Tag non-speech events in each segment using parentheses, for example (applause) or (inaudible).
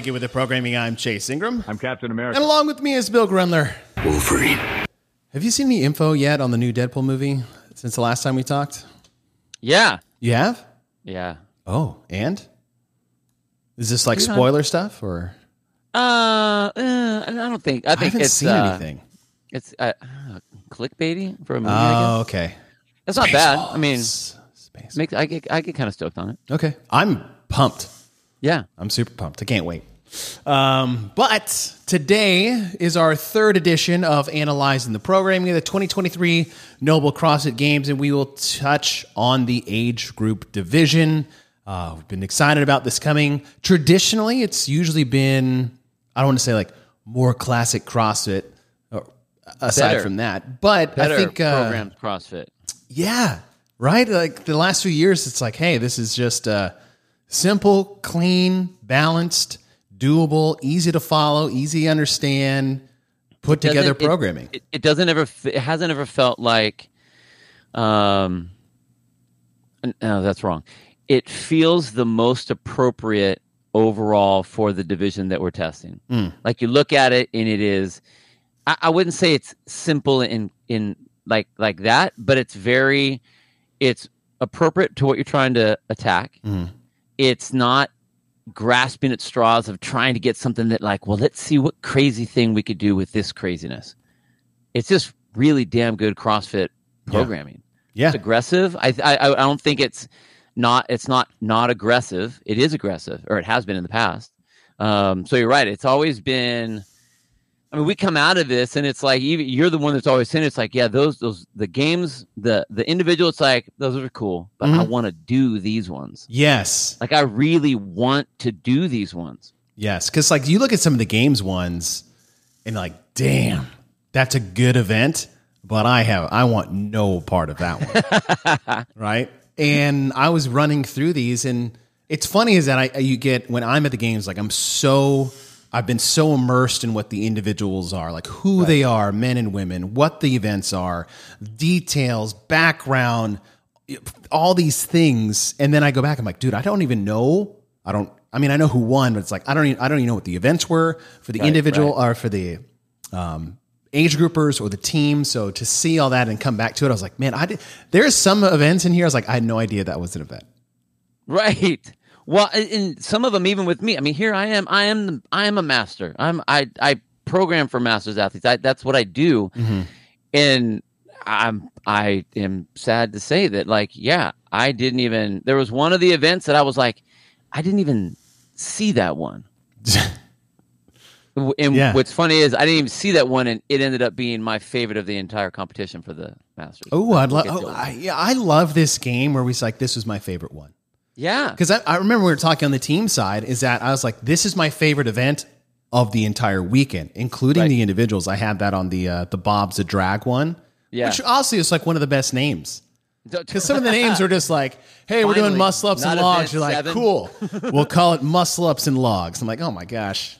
Take With The Programming. I'm Chase Ingram. I'm Captain America. And along with me is Bill Grundler. Wolverine. Have you seen any info yet on the new Deadpool movie since the last time we talked? Yeah. You have? Yeah. Oh, and? Is this like spoiler stuff or? Uh, uh, I don't think. I think I think haven't it's seen uh, anything. It's uh, clickbaity for a movie. Oh, guess. okay. That's not bad. I mean, Spaceballs. Space. makes I get I get kind of stoked on it. Okay. I'm pumped. Yeah. I'm super pumped. I can't wait. Um, but today is our third edition of Analyzing the Programming of the 2023 Nobull CrossFit Games, and we will touch on the age group division. Uh, we've been excited about this coming. Traditionally, it's usually been, I don't want to say like more classic CrossFit, or aside Better. from that, but Better I think uh, programs CrossFit. yeah, right. Like the last few years, it's like, hey, this is just uh, simple, clean, balanced, doable, easy to follow, easy to understand, put together programming. It, it doesn't ever. It hasn't ever felt like. Um. No, that's wrong. It feels the most appropriate overall for the division that we're testing. Like you look at it, and it is. I, I wouldn't say it's simple in in like like that, but it's very. It's appropriate to what you're trying to attack. It's not grasping at straws of trying to get something that like well let's see what crazy thing we could do with this craziness. It's just really damn good crossfit programming. Yeah, it's aggressive. I, I i don't think it's not it's not not aggressive. It is aggressive or it has been in the past. Um so you're right. It's always been i mean we come out of this and it's like even you're the one that's always saying it's like yeah those those the games the the individual it's like those are cool but i mm-hmm. want to do these ones yes, like I really want to do these ones. yes. Because like you look at some of the games ones, and like, damn, that's a good event, but I have I want no part of that one. (laughs) right? And I was running through these, and it's funny is that I you get when I'm at the games, like I'm so I've been so immersed in what the individuals are, like who they are, men and women, what the events are, details, background, all these things, and then I go back. I'm like, dude, I don't even know. I don't. I mean, I know who won, but it's like I don't. Even, I don't even know what the events were for the individual or for the um, age groupers or the team. So to see all that and come back to it, I was like, man, I did. There's some events in here. I was like, I had no idea that was an event. Right. Well, and- some of them even with me. I mean, here I am. I am. the- I am a master. I'm. I. I program for masters athletes. I, that's what I do. Mm-hmm. And I'm. I am sad to say that, like, yeah, I didn't even. There was one of the events that I was like, I didn't even see that one. (laughs) And Yeah. what's funny is I didn't even see that one, and it ended up being my favorite of the entire competition for the Masters. Oh, I'd love. Oh. I, yeah, I love this game where we like, this was my favorite one. Yeah, Because I, I remember we were talking on the team side, is that I was like, this is my favorite event of the entire weekend, including Right. the individuals. I had that on the uh, the Bob's a Drag one, Yeah. which honestly is like one of the best names. (laughs) Because some of the names are just like, hey, we're doing muscle ups and logs. You're like, seven. cool. (laughs) we'll call it muscle ups and logs. I'm like, oh my gosh.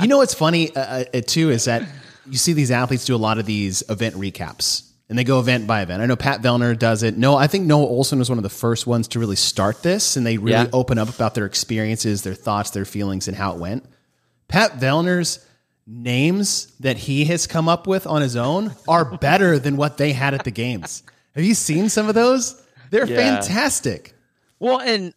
you know what's funny uh, uh, too is that you see these athletes do a lot of these event recaps. And they go event by event. I know Pat Vellner does it. No, I think Noah Ohlsen was one of the first ones to really start this, and they really Yeah. open up about their experiences, their thoughts, their feelings, and how it went. Pat Vellner's names that he has come up with on his own are better (laughs) than what they had at the games. Have you seen some of those? They're Yeah. fantastic. Well, and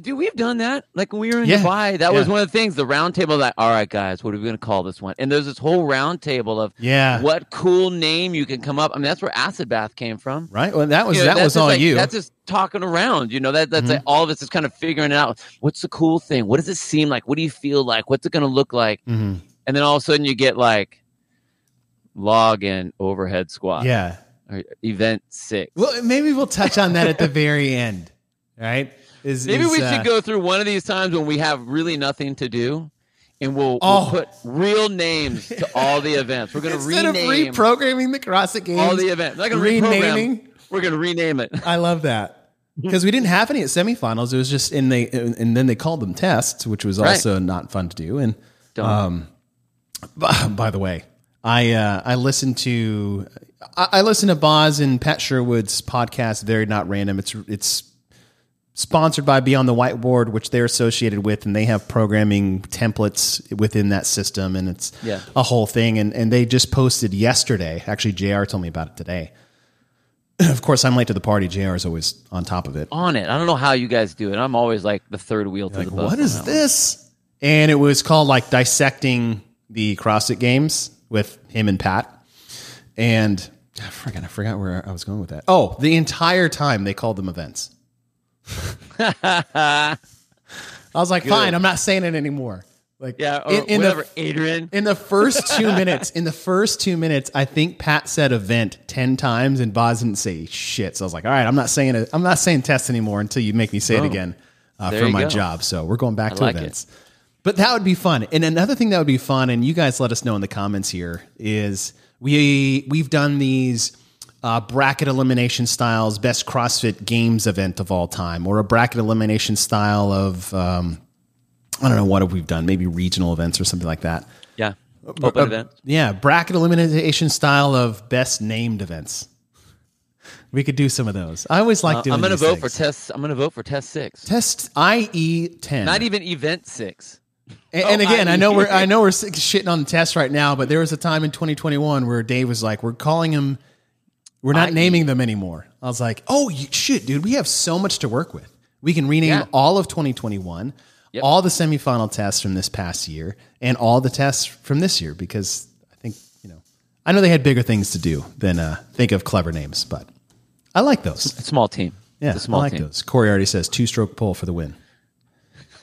dude, we've done that. Like when we were in Yeah. Dubai, that was one of the things. The round table. Like, all right, guys, what are we going to call this one? And there's this whole round table of Yeah. what cool name you can come up. I mean, that's where acid bath came from. Right? Well, that was You know, that was all like- you. Mm-hmm. That's just talking around. You know that that's like all of us is kind of figuring it out. What's the cool thing? What does it seem like? What do you feel like? What's it going to look like? Mhm. And then all of a sudden you get like log and overhead squat. Yeah. Event six. Well, maybe we'll touch on that at the (laughs) very end. Right? Is Maybe is, we uh, should go through one of these times when we have really nothing to do, and we'll, Oh. we'll put real names to all the events. We're going to instead of reprogramming the CrossFit games. all the events. To renaming. We're going to rename it. I love that because we didn't have any at semifinals. It was just in they and then they called them tests, which was Right. also not fun to do. And um, by, (laughs) by the way, I uh, I listened to I, I listened to Boz and Pat Sherwood's podcast. Very not random. It's it's sponsored by Beyond the Whiteboard, which they're associated with, and they have programming templates within that system, and it's Yeah. a whole thing. And and they just posted yesterday. Actually, Jr. told me about it today. (clears throat) of course, I'm late to the party. Jr. is always on top of it. On it. I don't know how you guys do it. I'm always like the third wheel to Like, the bus. what one. this? And it was called like dissecting the CrossFit games with him and Pat. And I forgot, I forgot where I was going with that. Oh, the entire time they called them events. I was like, fine, I'm not saying it anymore. Like, Yeah, or in, in whatever. the Adrian. in the first two (laughs) minutes, in the first two minutes, I think Pat said event ten times, and Boz didn't say shit. So I was like, all right, I'm not saying it. I'm not saying test anymore until you make me say it again uh, for my go. job. So we're going back to like it. events. But that would be fun. And another thing that would be fun, and you guys let us know in the comments here, is we we've done these uh, bracket elimination styles, best CrossFit Games event of all time, or a bracket elimination style of um, I don't know what have we've done, maybe regional events or something like that. Yeah. Open Uh, event. Yeah, bracket elimination style of best named events. We could do some of those. I always like Uh, doing. I'm going to vote for things. test. I'm going to vote for test six. test IE ten. Not even event six. And, (laughs) and Oh, again, I IE. know we're I know we're shitting on the test right now, but there was a time in 2021 where Dave was like, "We're calling him, we're not IE. naming them anymore." I was like, "Oh you, shit, dude, we have so much to work with. We can rename Yeah. all of 2021, Yep. all the semifinal tests from this past year, and all the tests from this year because I think you know, I know they had bigger things to do than uh, think of clever names, but I like those. Small team. Yeah, small I like team. those. Corey already says two stroke pull for the win. (laughs)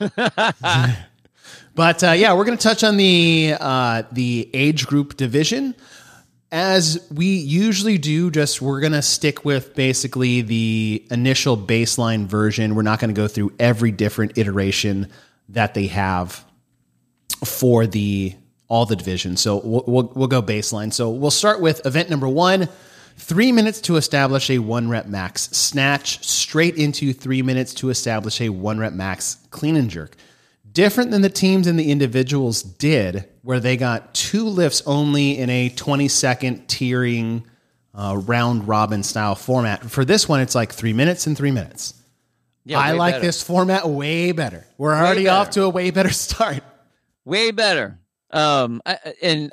but uh, yeah, we're going to touch on the uh, the age group division as we usually do. Just we're going to stick with basically the initial baseline version. We're not going to go through every different iteration that they have for the all the divisions. So we'll, we'll, we'll go baseline. So we'll start with event number one. Three minutes to establish a one rep max snatch, straight into three minutes to establish a one rep max clean and jerk. Different than the teams and the individuals did, where they got two lifts only in a 20 second tiering uh, round robin style format. For this one, it's like three minutes and three minutes. Yeah, I like better. this format way better. We're already better. off to a way better (laughs) start. way better. Um, and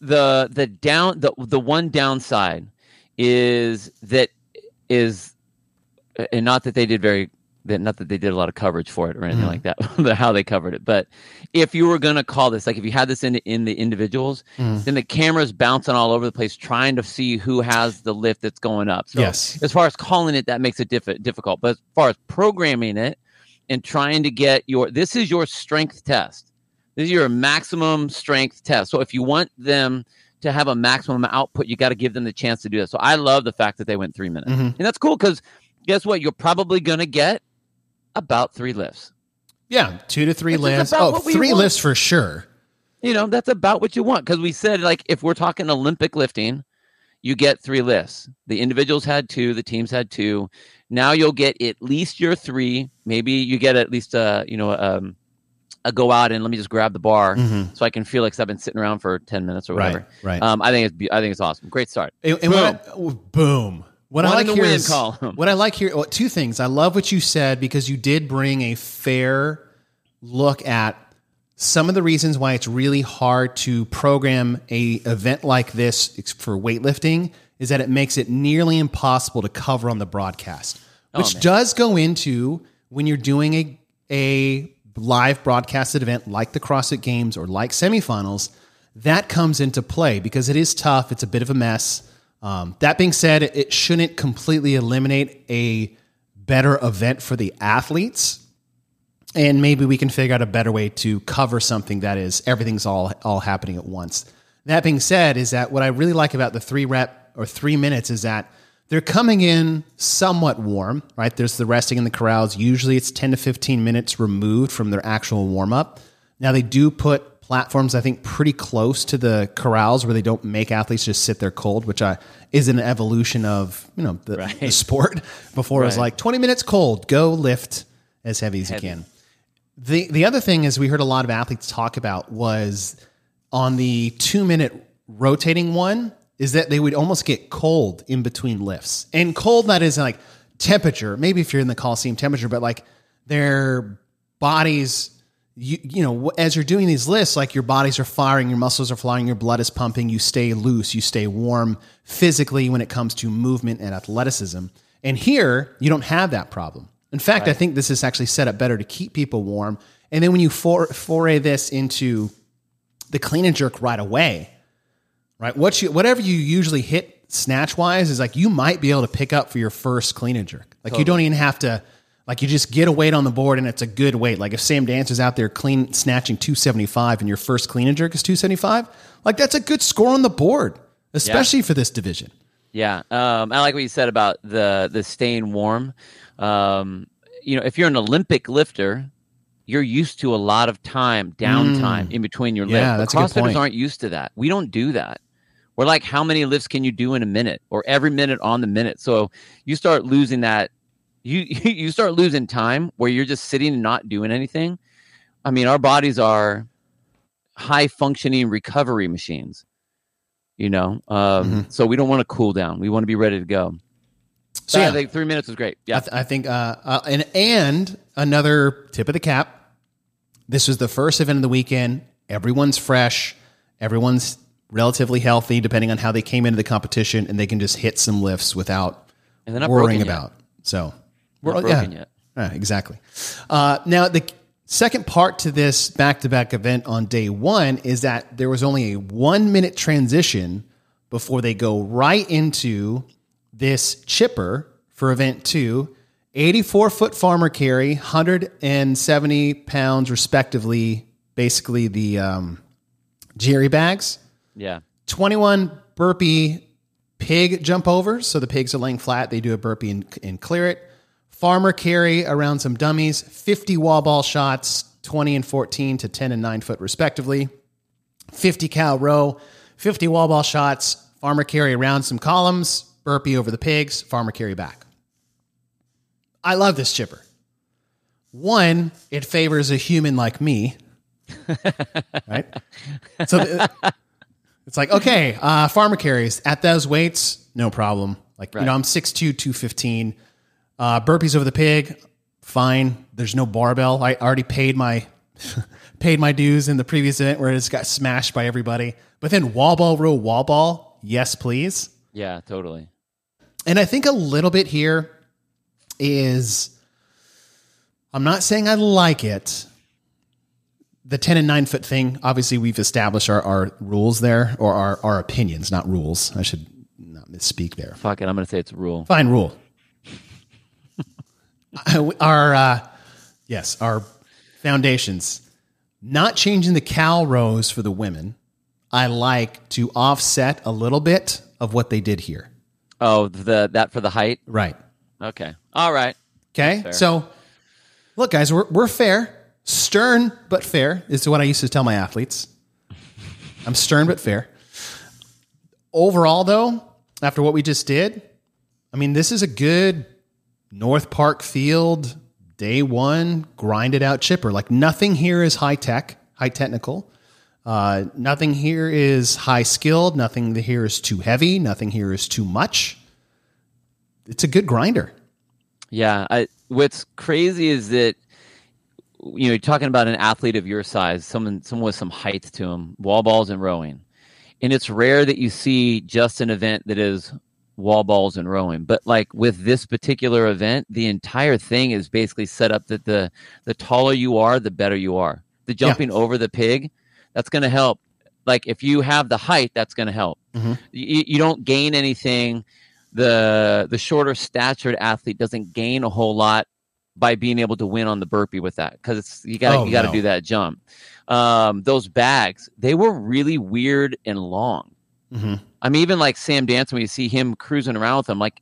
the the down the the one downside is that is, and not that they did very that not that they did a lot of coverage for it or anything like that, (laughs) how they covered it. But if you were gonna call this, like if you had this in in the individuals, then the camera's bouncing all over the place trying to see who has the lift that's going up. So Yes. as far as calling it, that makes it diff- difficult. But as far as programming it and trying to get your this is your strength test. This is your maximum strength test. So if you want them to have a maximum output, you got to give them the chance to do that. So I love the fact that they went three minutes, Mhm. and that's cool because guess what? You're probably going to get about three lifts. Yeah, two to three lifts. Oh, three want. lifts for sure. You know, that's about what you want because we said like if we're talking Olympic lifting, you get three lifts. The individuals had two, the teams had two. Now you'll get at least your three. Maybe you get at least a you know um, a go out and let me just grab the bar Mhm. so I can feel like I've been sitting around for ten minutes or whatever. right. Um, I think it's I think it's awesome. Great start. And, and I- oh, boom. What I like here win is- what I like here. Well, two things. I love what you said because you did bring a fair look at some of the reasons why it's really hard to program a event like this for weightlifting is that it makes it nearly impossible to cover on the broadcast, which man. does go into when you're doing a a live broadcasted event like the CrossFit Games or like semifinals. That comes into play because it is tough. It's a bit of a mess. Um, that being said, it, shouldn't completely eliminate a better event for the athletes and maybe we can figure out a better way to cover something that is everything's all all happening at once. That being said, is that what I really like about the three rep or three minutes is that they're coming in somewhat warm, right? There's the resting in the corrals. Usually it's 10 to 15 minutes removed from their actual warm up. Now they do put platforms, I think, pretty close to the corrals where they don't make athletes just sit there cold, which I, is an evolution of, you know, the, the sport. (laughs) Before it was like 20 minutes cold, go lift as heavy as Heavy. you can. The the other thing is we heard a lot of athletes talk about was on the two minute rotating one is that they would almost get cold in between lifts. And cold that is like temperature. Maybe if you're in the Coliseum temperature, but like their bodies, you you know, as you're doing these lifts, like your bodies are firing, your muscles are flying, your blood is pumping. You stay loose, you stay warm physically when it comes to movement and athleticism. And here, you don't have that problem. In fact, I think this is actually set up better to keep people warm. And then when you for, foray this into the clean and jerk right away, right? What you whatever you usually hit snatch wise is like you might be able to pick up for your first clean and jerk. Like you don't even have to like you just get a weight on the board and it's a good weight. Like if Sam Dance is out there clean snatching 275 and your first clean and jerk is 275, like that's a good score on the board, especially for this division. Yeah, um, I like what you said about the the staying warm. Um, you know, if you're an Olympic lifter, you're used to a lot of time, downtime in between your lifts. Yeah, But that's CrossFitters aren't used to that. We don't do that. We're like, how many lifts can you do in a minute, or every minute on the minute? So you start losing that. You (laughs) you start losing time where you're just sitting and not doing anything. I mean, our bodies are high functioning recovery machines. You know, um, so we don't want to cool down. We want to be ready to go. Mm-hmm. So So yeah, I think three minutes was great. Yeah, I, th- I think, uh, uh, and and another tip of the cap. This was the first event of the weekend. Everyone's fresh. Everyone's relatively healthy, depending on how they came into the competition, and they can just hit some lifts without worrying about. yet. about. So, Not we're- broken yeah. yet. Yeah, exactly. Uh, now, the second part to this back to back event on day one is that there was only a one minute transition before they go right into this chipper for event two 84 foot farmer carry, 170 pounds respectively, basically the um, jerry bags. Yeah. 21 burpee pig jump over. So the pigs are laying flat. They do a burpee and, and clear it. Farmer carry around some dummies. 50 wall ball shots, 20 and 14 to 10 and 9 foot respectively. 50 cal row, 50 wall ball shots. Farmer carry around some columns. Burpee over the pigs. Farmer carry back. I love this chipper. One, it favors a human like me. (laughs) right? So th- it's like, okay, uh, farmer carries at those weights, no problem. Like, you know, I'm 6'2, 215. Uh, burpees over the pig, fine. There's no barbell. I already paid my (laughs) paid my dues in the previous event where it just got smashed by everybody. But then wall ball row wall ball, yes, please. Yeah, totally. And I think a little bit here is I'm not saying I like it. The 10 and 9 foot thing, obviously, we've established our, our rules there, or our, our opinions, not rules. I should not misspeak there. Fuck it. I'm going to say it's a rule. Fine rule. (laughs) our, uh, yes, our foundations. Not changing the cal rows for the women. I like to offset a little bit of what they did here. Oh, the that for the height. Right. Okay. All right. Okay. So, look, guys, we're, we're fair. Stern, but fair is what I used to tell my athletes. I'm stern, but fair. Overall, though, after what we just did, I mean, this is a good North Park field, day one, grinded out chipper. Like, nothing here is high tech, high technical. Uh, nothing here is high skilled. Nothing here is too heavy. Nothing here is too much. It's a good grinder. Yeah. I, what's crazy is that you know you're talking about an athlete of your size, someone someone with some height to him, wall balls and rowing, and it's rare that you see just an event that is wall balls and rowing. But like with this particular event, the entire thing is basically set up that the the taller you are, the better you are. The jumping over the pig, that's going to help. Like if you have the height, that's going to help. Mhm. You, you don't gain anything. The the shorter statured athlete doesn't gain a whole lot by being able to win on the burpee with that because it's you got to Oh, you got to no. do that jump. Um, those bags they were really weird and long. Mhm. I mean, even like Sam Dance when you see him cruising around with them, like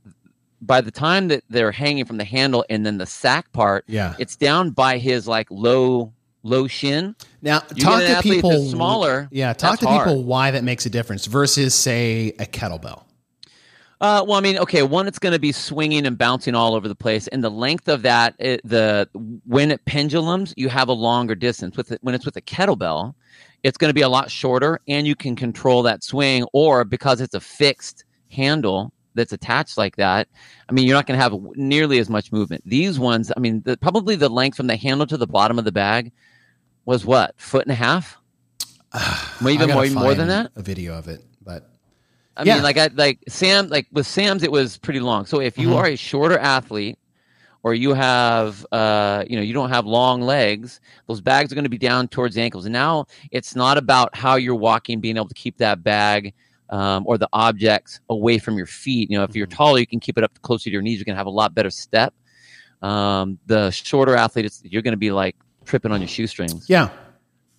by the time that they're hanging from the handle and then the sack part, Yeah. it's down by his like low low shin. Now, You talk to people. smaller, Yeah, talk to people hard. why that makes a difference versus, say, a kettlebell. Uh, well, I mean, okay, one, it's going to be swinging and bouncing all over the place, and the length of that, it, the when it pendulums, you have a longer distance. With it, when it's with a kettlebell, it's going to be a lot shorter, and you can control that swing. Or because it's a fixed handle, that's attached like that, I mean, you're not going to have nearly as much movement. These ones, I mean, the, probably the length from the handle to the bottom of the bag was what foot and a half, (sighs) maybe I gotta more more than that. A video of it, but I Yeah. mean, like I like Sam, like with Sam's, it was pretty long. So if you Mhm. are a shorter athlete, or you have, uh, you know, you don't have long legs, those bags are going to be down towards the ankles. And now it's not about how you're walking, being able to keep that bag um, or the objects away from your feet. You know, if you're Mhm. taller, you can keep it up closer to your knees. You're going to have a lot better step. Um, the shorter athlete, it's, you're going to be like tripping on your shoestrings. yeah,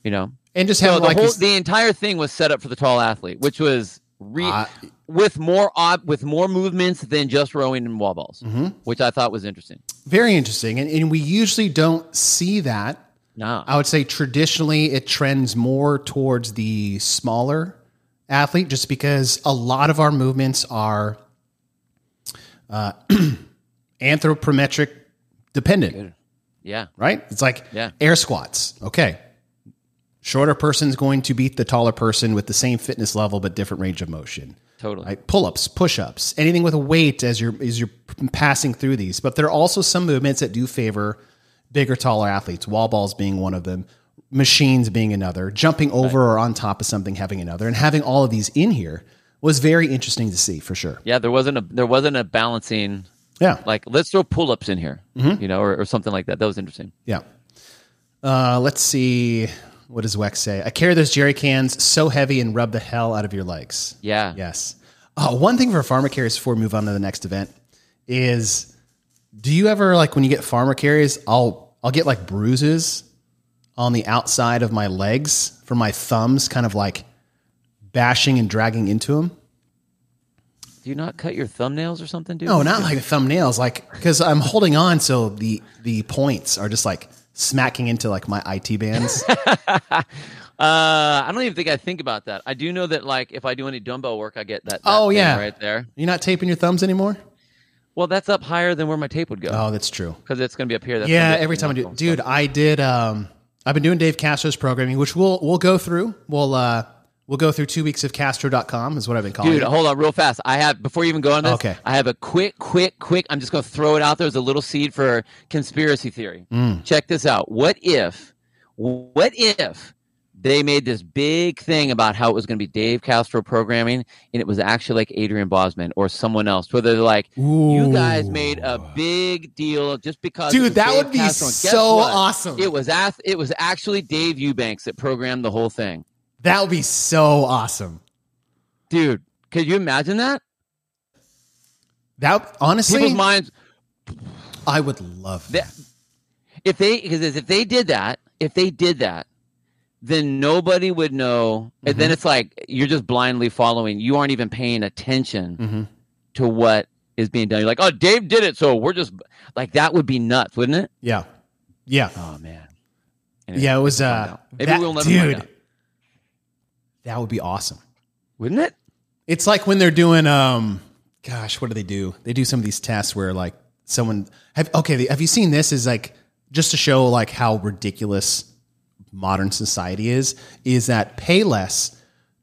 You know, and just so have the like whole the entire thing was set up for the tall athlete, which was re- uh, with more ob- with more movements than just rowing and wall balls, mhm. which I thought was interesting. Very interesting, and, and we usually don't see that. No, I would say traditionally it trends more towards the smaller athlete, just because a lot of our movements are uh, (clears throat) anthropometric dependent. yeah, right? It's like Yeah. air squats. Okay. Shorter person's going to beat the taller person with the same fitness level but different range of motion. Totally. Right? Pull-ups, push-ups, anything with a weight as you're as you're passing through these. But there are also some movements that do favor bigger, taller athletes. Wall balls being one of them, machines being another, jumping over or on top of something having another, and having all of these in here was very interesting to see for sure. yeah, there wasn't a there wasn't a balancing Yeah. like let's throw pull ups in here, Mm-hmm. you know, or, or something like that. That was interesting. Yeah. Uh, let's see. What does Wex say? I carry those jerry cans so heavy and rub the hell out of your legs. Yeah, Yes. Oh, one thing for farmer carriers before we move on to the next event is do you ever like when you get farmer carries, I'll I'll get like bruises on the outside of my legs from my thumbs kind of like bashing and dragging into them. Do you not cut your thumbnails or something, dude? No, not like thumbnails, like because I'm holding on so the the points are just like smacking into like my IT bands. (laughs) Uh, I don't even think I think about that. I do know that like if I do any dumbbell work, I get that. that Oh, yeah. right there. You're not taping your thumbs anymore? Well, that's up higher than where my tape would go Oh, that's true. because it's going to be up here. That's Yeah, every time I do, dude. I did. Um, I've been doing Dave Castro's programming, which we'll we'll go through. We'll uh, we'll go through two weeks of Castro.com is what I've been calling Dude, it. hold on real fast. I have before you even go on this. Okay. I have a quick, quick, quick. I'm just going to throw it out there as a little seed for conspiracy theory. Mm. Check this out. What if, what if they made this big thing about how it was going to be Dave Castro programming, and it was actually like Adrian Bozman or someone else? Where they're like, you guys made a big deal just because. Dude, that Dave would be Castro. So awesome. It was It was actually Dave Eubanks that programmed the whole thing, That would be so awesome. dude. Could you imagine that? That honestly, People's minds. I would love that. That- if they because if they did that, if they did that, then nobody would know. And Mm-hmm. then it's like you're just blindly following. You aren't even paying attention Mhm. to what is being done. You're like, oh, Dave did it, so we're just like that would be nuts, wouldn't it? Yeah, yeah, Oh man. Anyway, yeah. It was uh. Maybe that- we'll dude. That would be awesome. wouldn't it? It's like when they're doing um gosh, what do they do? They do some of these tests where like someone have okay, have you seen this is like just to show like how ridiculous modern society is is that Payless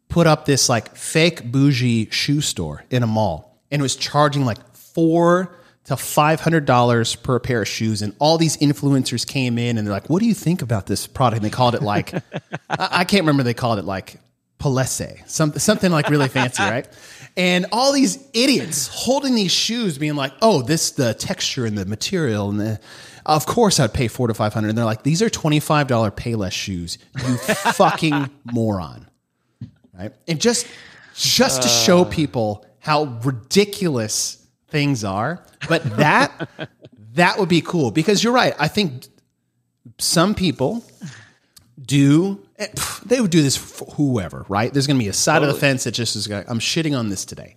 put up this like fake bougie shoe store in a mall and it was charging like 4 to $500 per pair of shoes and all these influencers came in and they're like what do you think about this product and they called it like (laughs) I can't remember they called it like Palessi, something something like really fancy, right? (laughs) And all these idiots holding these shoes, being like, "Oh, this the texture and the material and the." Of course, I'd pay four to five hundred. And they're like, "These are twenty five dollar Payless shoes, you (laughs) fucking moron!" Right? And just just to show uh. people how ridiculous things are, but that (laughs) that would be cool because you're right. I think some people do eh, they would do this for whoever, right? There's going to be a side of the fence that just is going. I'm shitting on this today.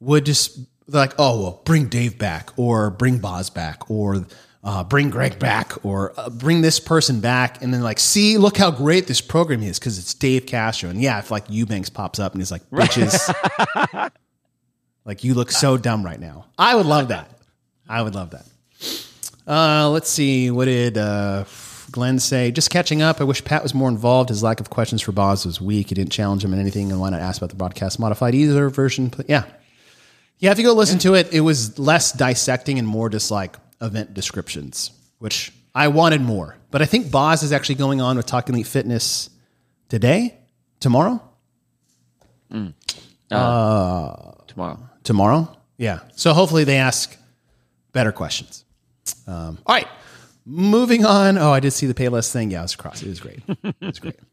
Would just like, oh well, bring Dave back, or bring Boz back, or uh, bring Greg back, or uh, bring this person back, and then like, see, look how great this program is because it's Dave Castro, and yeah, if like Eubanks pops up and he's like, bitches, (laughs) like you look so dumb right now. I would love that. I would love that. Uh, let's see. What did uh, Glenn say? Just catching up. I wish Pat was more involved. His lack of questions for Boz was weak. He didn't challenge him in anything, and why not ask about the broadcast modified either version? Yeah, Yeah, if you go listen to it, it was less dissecting and more just like event descriptions, which I wanted more. But I think Boz is actually going on with Talking Elite Fitness today, tomorrow, mm. uh, uh, tomorrow. tomorrow. Yeah. So hopefully they ask better questions. Um, all right. Moving on. Oh, I did see the Payless thing. Yeah, it was across. It was great. It was great. (laughs)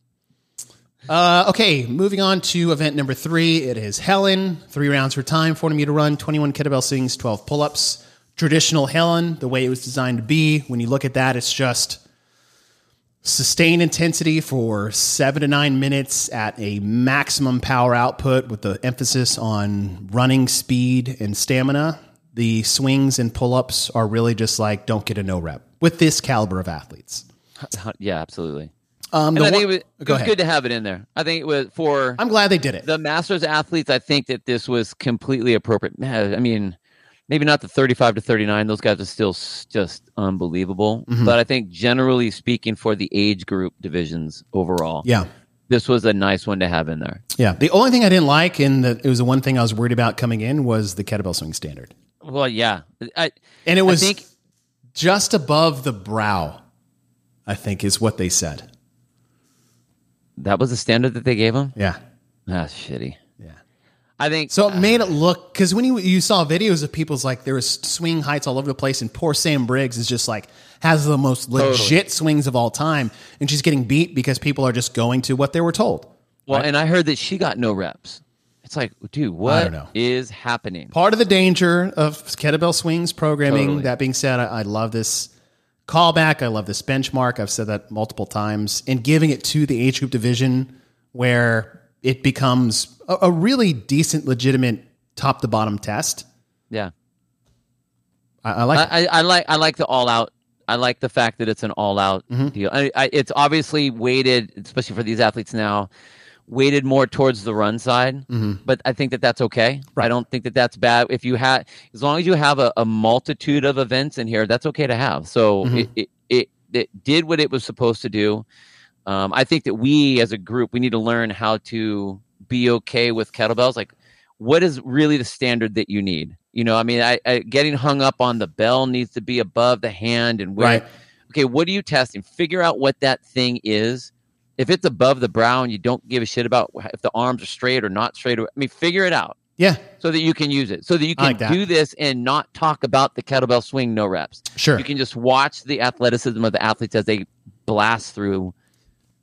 Uh, okay, moving on to event number three. It is Helen. Three rounds for time, 40 meter run, 21 kettlebell swings, 12 pull ups. Traditional Helen, the way it was designed to be. When you look at that, it's just sustained intensity for seven to nine minutes at a maximum power output with the emphasis on running speed and stamina. The swings and pull ups are really just like don't get a no rep with this caliber of athletes. Yeah, absolutely. Um, And I think it was, it was good to have it in there. I think it was for I'm glad they did it. the masters athletes. I think that this was completely appropriate. Man, I mean, maybe not the 35 to 39. Those guys are still s- just unbelievable. Mm-hmm. But I think generally speaking, for the age group divisions overall, yeah. this was a nice one to have in there. Yeah. The only thing I didn't like, and it was the one thing I was worried about coming in, was the kettlebell swing standard. Well, yeah, I, And it was I think just above the brow, I think is what they said. that was the standard that they gave him. Yeah. That's shitty. Yeah. I think So it made it look because when you you saw videos of people's like there was swing heights all over the place, and poor Sam Briggs is just like has the most legit swings of all time, and she's getting beat because people are just going to what they were told. well, and I heard that she got no reps. It's like, dude, what is happening? Part of the danger of kettlebell swings programming. Totally. That being said, I, I love this callback. I love this benchmark. I've said that multiple times, and giving it to the age group division where it becomes a, a really decent, legitimate top to bottom test. Yeah. I, I like. I, I, I like I like the all out. I like the fact that it's an all out Mm-hmm. deal. I, I, it's obviously weighted, especially for these athletes now, weighted more towards the run side. But I think that that's okay. I don't think that that's bad. If you have, as long as you have a, a multitude of events in here, that's okay to have. So it, it it it did what it was supposed to do. Um, I think that we as a group we need to learn how to be okay with kettlebells. Like, what is really the standard that you need? You know, I mean, I, I getting hung up on the bell needs to be above the hand and where. Right. Okay, what are you testing? Figure out what that thing is. If it's above the brow and you don't give a shit about if the arms are straight or not straight, I mean, figure it out yeah, so that you can use it, so that you can like that. do this and not talk about the kettlebell swing no reps. sure. You can just watch the athleticism of the athletes as they blast through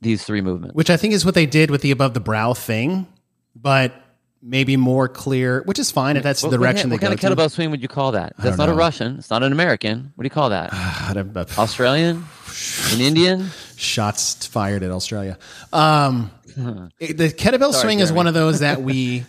these three movements. which I think is what they did with the above the brow thing, but maybe more clear, which is fine if that's the What- what direction kind- they what kind of kettlebell swing would you call that? That's not a. Russian. It's not an American. What do you call that? (sighs) Australian? An Indian? Shots fired at Australia. Um, it- the kettlebell swing is one of those that (laughs) we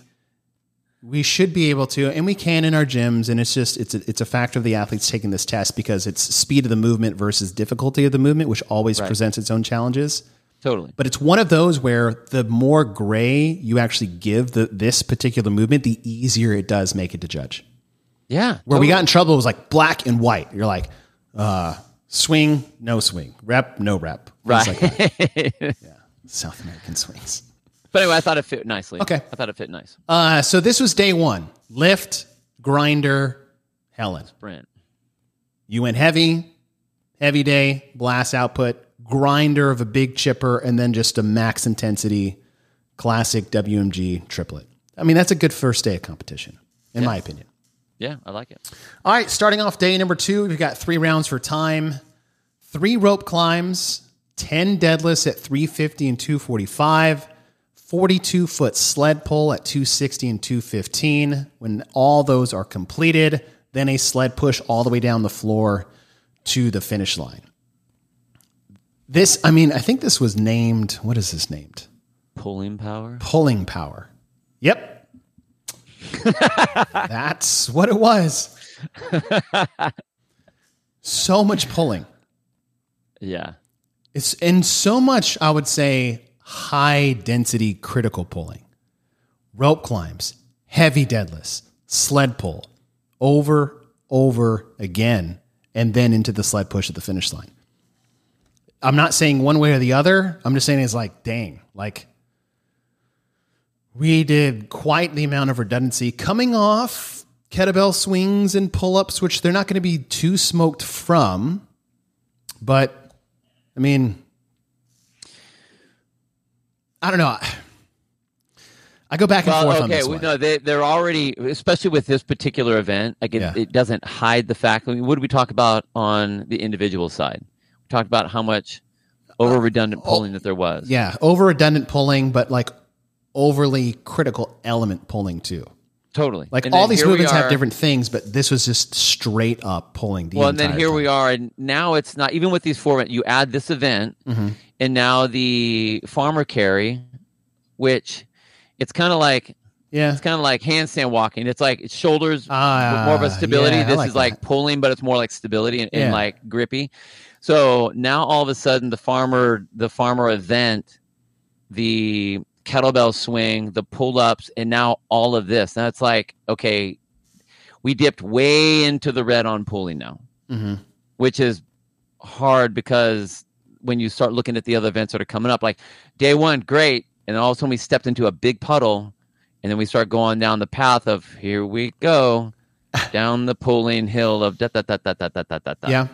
we should be able to, and we can in our gyms. And it's just it's a, it's a factor of the athletes taking this test because it's speed of the movement versus difficulty of the movement, which always Right. presents its own challenges. Totally. But it's one of those where the more gray you actually give the this particular movement, the easier it does make it to judge. Yeah. Where we got in trouble was like black and white. You're like, uh, swing, no swing, rep, no rep. Right. like that. (laughs) South American swings. But anyway, I thought it fit nicely. Okay. I thought it fit nice. Uh, so this was day one. Lift, grinder, Helen. sprint. You went heavy, heavy day, blast output, grinder of a big chipper, and then just a max intensity classic WMG triplet. I mean, that's a good first day of competition, in my opinion. Yeah, I like it. All right, starting off day number two, we've got three rounds for time, three rope climbs, 10 deadlifts at 350 and 245, 42 foot sled pull at 260 and 215. When all those are completed, then a sled push all the way down the floor to the finish line. This, I mean, I think this was named, what is this named? Pulling power. Pulling power. Yep. (laughs) That's what it was. (laughs) so much pulling. Yeah. It's and so much, I would say, high density critical pulling. Rope climbs, heavy deadlifts, sled pull, over, over again, and then into the sled push at the finish line. I'm not saying one way or the other. I'm just saying it's like, dang, like we did quite the amount of redundancy coming off kettlebell swings and pull ups, which they're not going to be too smoked from. But I mean, I don't know. I go back and Well, forth on okay, this we, one. no, they they're already, especially with this particular event. Like it, Yeah. it doesn't hide the fact. I mean, what did we talk about on the individual side? We talked about how much over redundant pulling that there was. Uh, oh, Yeah, over redundant polling, but like overly critical element polling too. Totally. Like And all these movements have different things, but this was just straight up pulling. The well, and then here time. we are, and now it's not even with these four. You add this event, Mm-hmm. and now the farmer carry, which it's kind of like Yeah, it's kind of like handstand walking. It's like it's shoulders with more of a stability. yeah, this like is like pulling, but it's more like stability and, and like grippy. So now all of a sudden the farmer the farmer event, the kettlebell swing, the pull ups, and now all of this. Now it's like, okay, we dipped way into the red on pulling now, Mhm. which is hard because when you start looking at the other events that are coming up, like day one, great. And all of a sudden we stepped into a big puddle and then we start going down the path of here we go (laughs) down the pulling hill of da da da da da da da da. da. yeah.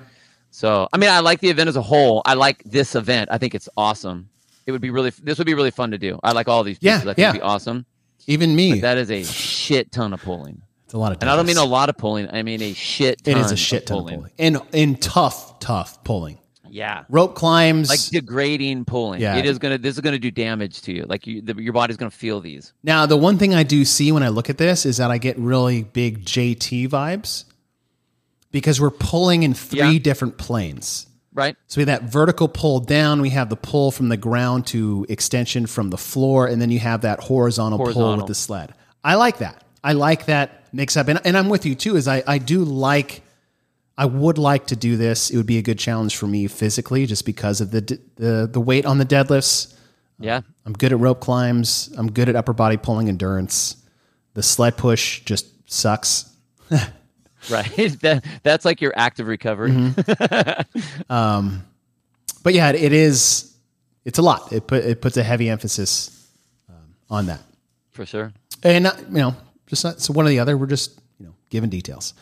So I mean, I like the event as a whole. I like this event. I think it's awesome. It would be really. This would be really fun to do. I like all these Yeah, pieces. I think yeah. it'd be awesome. Even me, That is a shit ton of pulling, it's a lot of. and I don't mean a lot of pulling. I mean a shit. Ton It is a of shit ton pulling. of pulling, and in tough, tough pulling. Yeah, Rope climbs. like degrading pulling. Yeah. it is gonna. This is gonna do damage to you. Like you, the, your body's gonna feel these. Now, the one thing I do see when I look at this is that I get really big JT vibes because we're pulling in three Yeah. different planes. Right. So we have that vertical pull down, we have the pull from the ground to extension from the floor, and then you have that horizontal, pull with the sled. I like that. I like that mix up. And, and I'm with you too, is I, I do like I would like to do this. It would be a good challenge for me physically just because of the the, the weight on the deadlifts. Yeah. I'm good at rope climbs. I'm good at upper body pulling endurance. The sled push just sucks. (laughs) Right. (laughs) that, that's like your active recovery. Mm-hmm. (laughs) But yeah, it, it is. It's a lot. It put it puts a heavy emphasis um, on that. For sure. And uh, you know, just not, so one or the other. We're just you know giving details.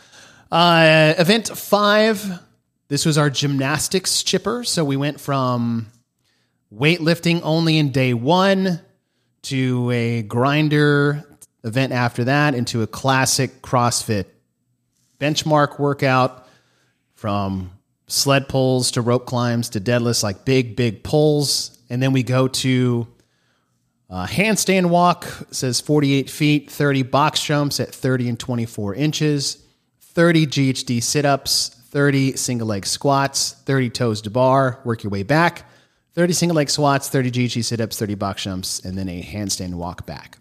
Uh, event five. This was our gymnastics chipper. So we went from weightlifting only in day one to a grinder event after that into a classic CrossFit benchmark workout from sled pulls to rope climbs to deadlifts, like big, big pulls. And then we go to uh, handstand walk, says 48 feet, 30 box jumps at 30 and 24 inches, 30 GHD sit ups, 30 single leg squats, 30 toes to bar, work your way back, 30 single leg squats, 30 GHD sit ups, 30 box jumps, and then a handstand walk back.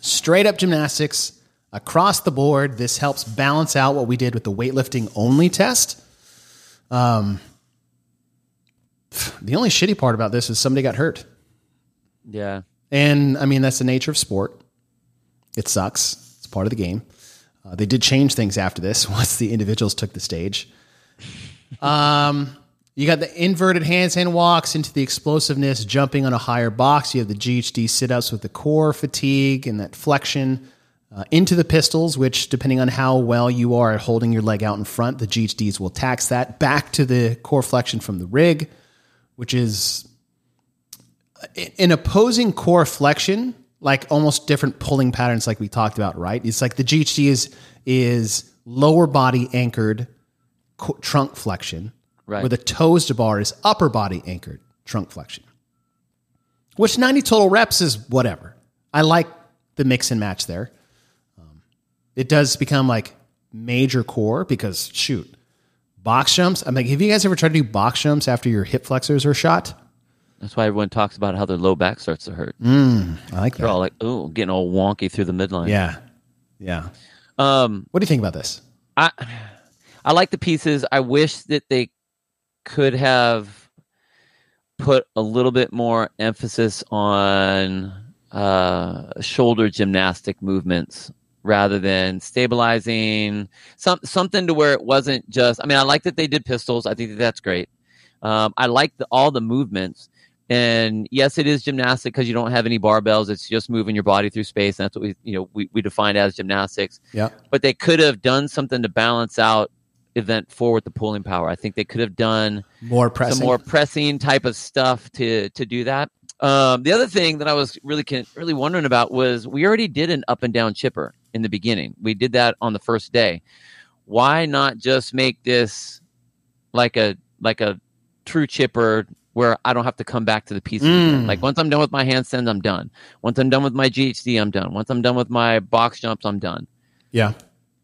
Straight up gymnastics across the board. This helps balance out what we did with the weightlifting only test. Um, (sighs) the only shitty part about this is somebody got hurt. Yeah. And I mean, that's the nature of sport. It sucks. It's part of the game. Uh, they did change things after this (laughs) once the individuals took the stage. Um, you got the inverted handstand walks into the explosiveness, jumping on a higher box. You have the GHD sit ups with the core fatigue and that flexion. Uh, into the pistols, which, depending on how well you are at holding your leg out in front, the GHDs will tax that. Back to the core flexion from the rig, which is an opposing core flexion, like almost different pulling patterns, like we talked about, right? It's like the GHD is is lower body anchored co- trunk flexion, Right. where the toes to bar is upper body anchored trunk flexion. Which ninety total reps is whatever. I like the mix and match there. It does become like major core because shoot, box jumps. I'm like, have you guys ever tried to do box jumps after your hip flexors are shot? That's why everyone talks about how their low back starts to hurt. Mm, I like that. They're that. all like, "Oh, getting all wonky through the midline." Yeah. Yeah. Um, What do you think about this? I I like the pieces. I wish that they could have put a little bit more emphasis on uh, shoulder gymnastic movements rather than stabilizing some something to where it wasn't just. I mean, I like that they did pistols. I think that that's great. Um, I like the, all the movements, And yes, it is gymnastic because you don't have any barbells. It's just moving your body through space. And that's what we, you know, we, we define as gymnastics. Yeah. But they could have done something to balance out event four with the pulling power. I think they could have done More pressing. some more pressing type of stuff to to do that. Um, the other thing that I was really really wondering about was we already did an up and down chipper in the beginning. We did that on the first day. Why not just make this like a like a true chipper where I don't have to come back to the piece. Mm. Like once I'm done with my handstands, I'm done. Once I'm done with my GHD, I'm done. Once I'm done with my box jumps, I'm done. yeah.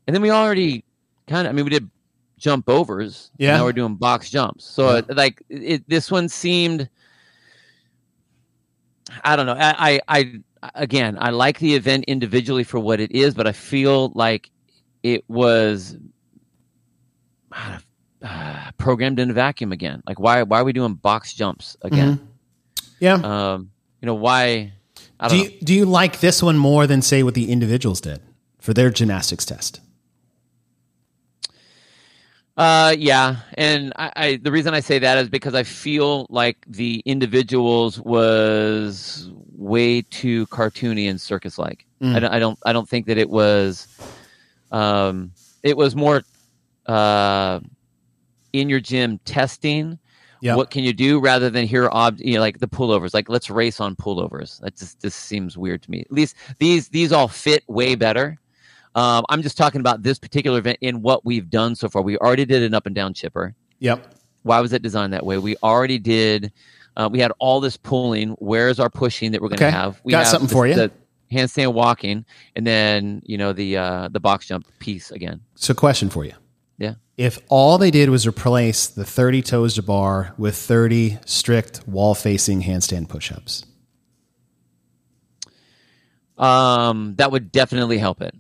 And then we already kind of, I mean, we did jump overs. and Yeah. Now we're doing box jumps. So, Yeah. it, like, it, this one seemed, I don't know. I, I, I, again, I like the event individually for what it is, but I feel like it was uh, programmed in a vacuum again. Like, why, why are we doing box jumps again? Yeah. Um, you know, why? I do you do you like this one more than say what the individuals did for their gymnastics test? Uh, yeah, and I, I the reason I say that is because I feel like the individuals was way too cartoony and circus-like. Mm. I, don't, I don't I don't think that it was. Um, it was more uh, in your gym testing. Yeah. What can you do rather than here, ob- you know, like the pullovers? Like let's race on pullovers. That just this seems weird to me. At least these these all fit way better. Um, I'm just talking about this particular event in what we've done so far. We already did an up and down chipper. Yep. Why was it designed that way? We already did. Uh, we had all this pulling. Where's our pushing that we're going to Okay. have? We Got have something for you. The handstand walking, and then you know the uh, the box jump piece again. So, question for you: Yeah. If all they did was replace the thirty toes to bar with thirty strict wall facing handstand push ups, Um, that would definitely help it.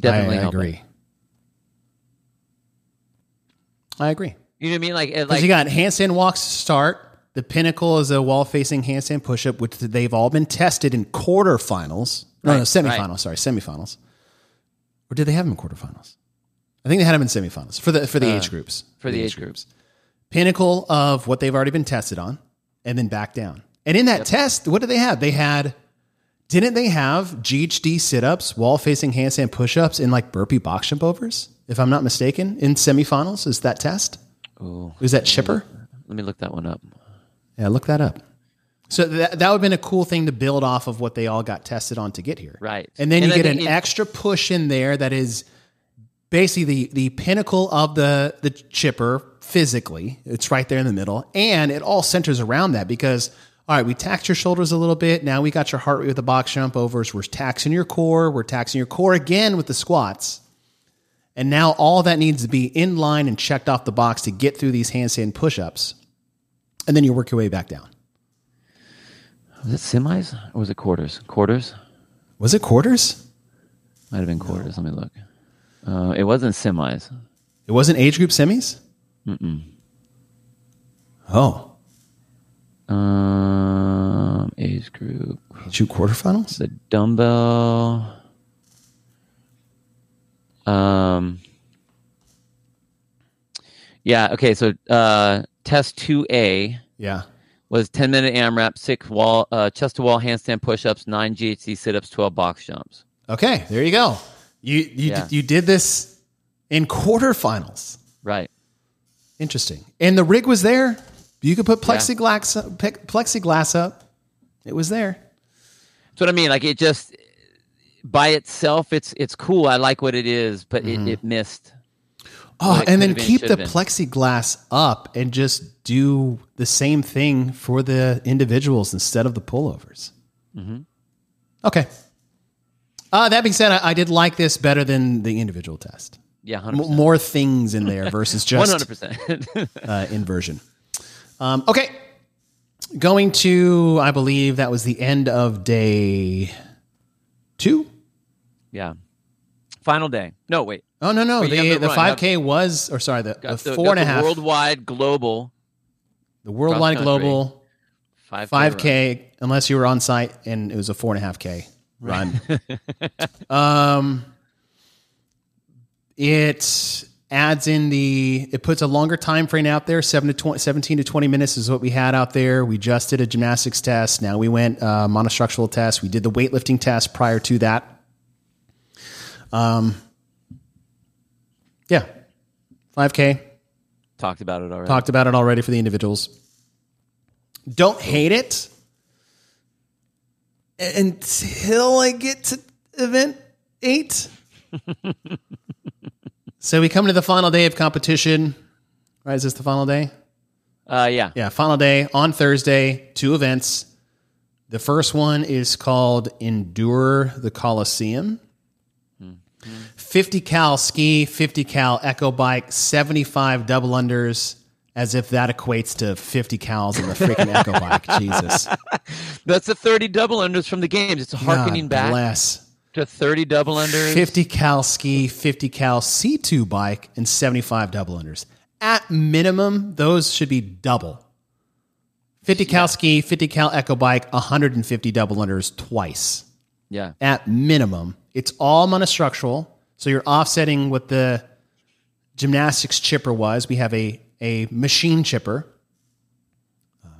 Definitely I, I agree. it. I agree. You know what I mean? Like, it- like you got handstand walks to start. The pinnacle is a wall facing handstand push up, which they've all been tested in quarterfinals. No, no, semifinals. right. Sorry, semifinals. Or did they have them in quarterfinals? I think they had them in semifinals for the for the age groups. Uh, for the age groups. Pinnacle of what they've already been tested on, and then back down. And in that test, what did they have? They had didn't they have GHD sit ups, wall facing handstand push ups, and like burpee box jump overs? If I'm not mistaken, in semifinals, is that test? Oh, Was that chipper? let me look that one up. Yeah, look that up. So that, that would have been a cool thing to build off of what they all got tested on to get here. Right. And then And you I get an it- extra push in there that is basically the, the pinnacle of the, the chipper physically. It's right there in the middle. And it all centers around that because, all right, we taxed your shoulders a little bit. Now we got your heart rate with the box jump overs. We're taxing your core. We're taxing your core again with the squats. And now all that needs to be in line and checked off the box to get through these handstand push ups. And then you work your way back down. Was it semis or was it quarters? Quarters. Was it quarters? Might have been quarters. Let me look. Uh, it wasn't semis. It wasn't age group semis? Mm-mm. Oh. Um, age group. Two quarterfinals? The dumbbell. Um. Yeah. Okay. So, uh, test two A Yeah. was ten minute AMRAP, six wall, uh, chest to wall handstand push ups, nine GHD sit ups, twelve box jumps. Okay, there you go. You you Yeah. you did this in quarterfinals. Right. Interesting. And the rig was there. You could put plexiglass up, pe- plexiglass up. It was there. That's what I mean. Like it just by itself, it's it's cool. I like what it is, but it, it missed. Oh, it and then been, keep the been. plexiglass up and just do the same thing for the individuals instead of the pullovers. Mm-hmm. Okay. Uh, that being said, I, I did like this better than the individual test. Yeah, M- more things in there versus (laughs) just hundred percent. uh, inversion. Um, okay. Going to, I believe that was the end of day two. Yeah. Final day. No, wait. Oh, no, no. The, the the 5K was, or sorry, the, the Got the, four and a half, worldwide global the worldwide global five 5K, unless you were on site and it was a four and a half K run. (laughs) um, it adds in the it puts a longer time frame out there. 7 to 20, 17 to 20 minutes is what we had out there. We just did a gymnastics test. Now we went uh, monostructural test. We did the weightlifting test prior to that. Um yeah. 5k Talked about it already. talked about it already for the individuals. Don't hate it until i get to event 8 (laughs) so we come to the final day of competition. Right? Is this the final day? Uh, yeah. Yeah, final day on Thursday, two events. The first one is called Endure the Coliseum. 50 cal ski, 50 cal echo bike, 75 double unders, as if that equates to 50 cals in the freaking echo bike. (laughs) Jesus. That's the 30 double unders from the games. It's harkening God back Bless. To 30 double unders. 50 cal ski, 50 cal C2 bike, and 75 double unders. At minimum, those should be double. 50 cal ski, 50 cal echo bike, 150 double unders twice. Yeah. At minimum, it's all monostructural. So you're offsetting what the gymnastics chipper was. We have a, a machine chipper. Um,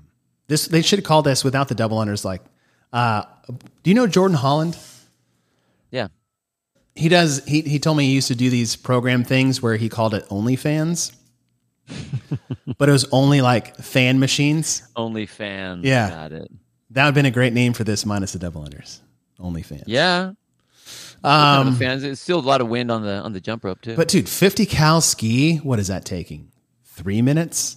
this They should call this without the double unders like, uh, do you know Jordan Holland? He does he, he told me he used to do these program things where he called it OnlyFans. (laughs) but it was only like fan machines. Only fans. Yeah. Got it. That would have been a great name for this minus the double unders. OnlyFans. Yeah. Um, fans. It's still a lot of wind on the on the jump rope too. but dude, 50 cal ski, what is that taking? Three minutes?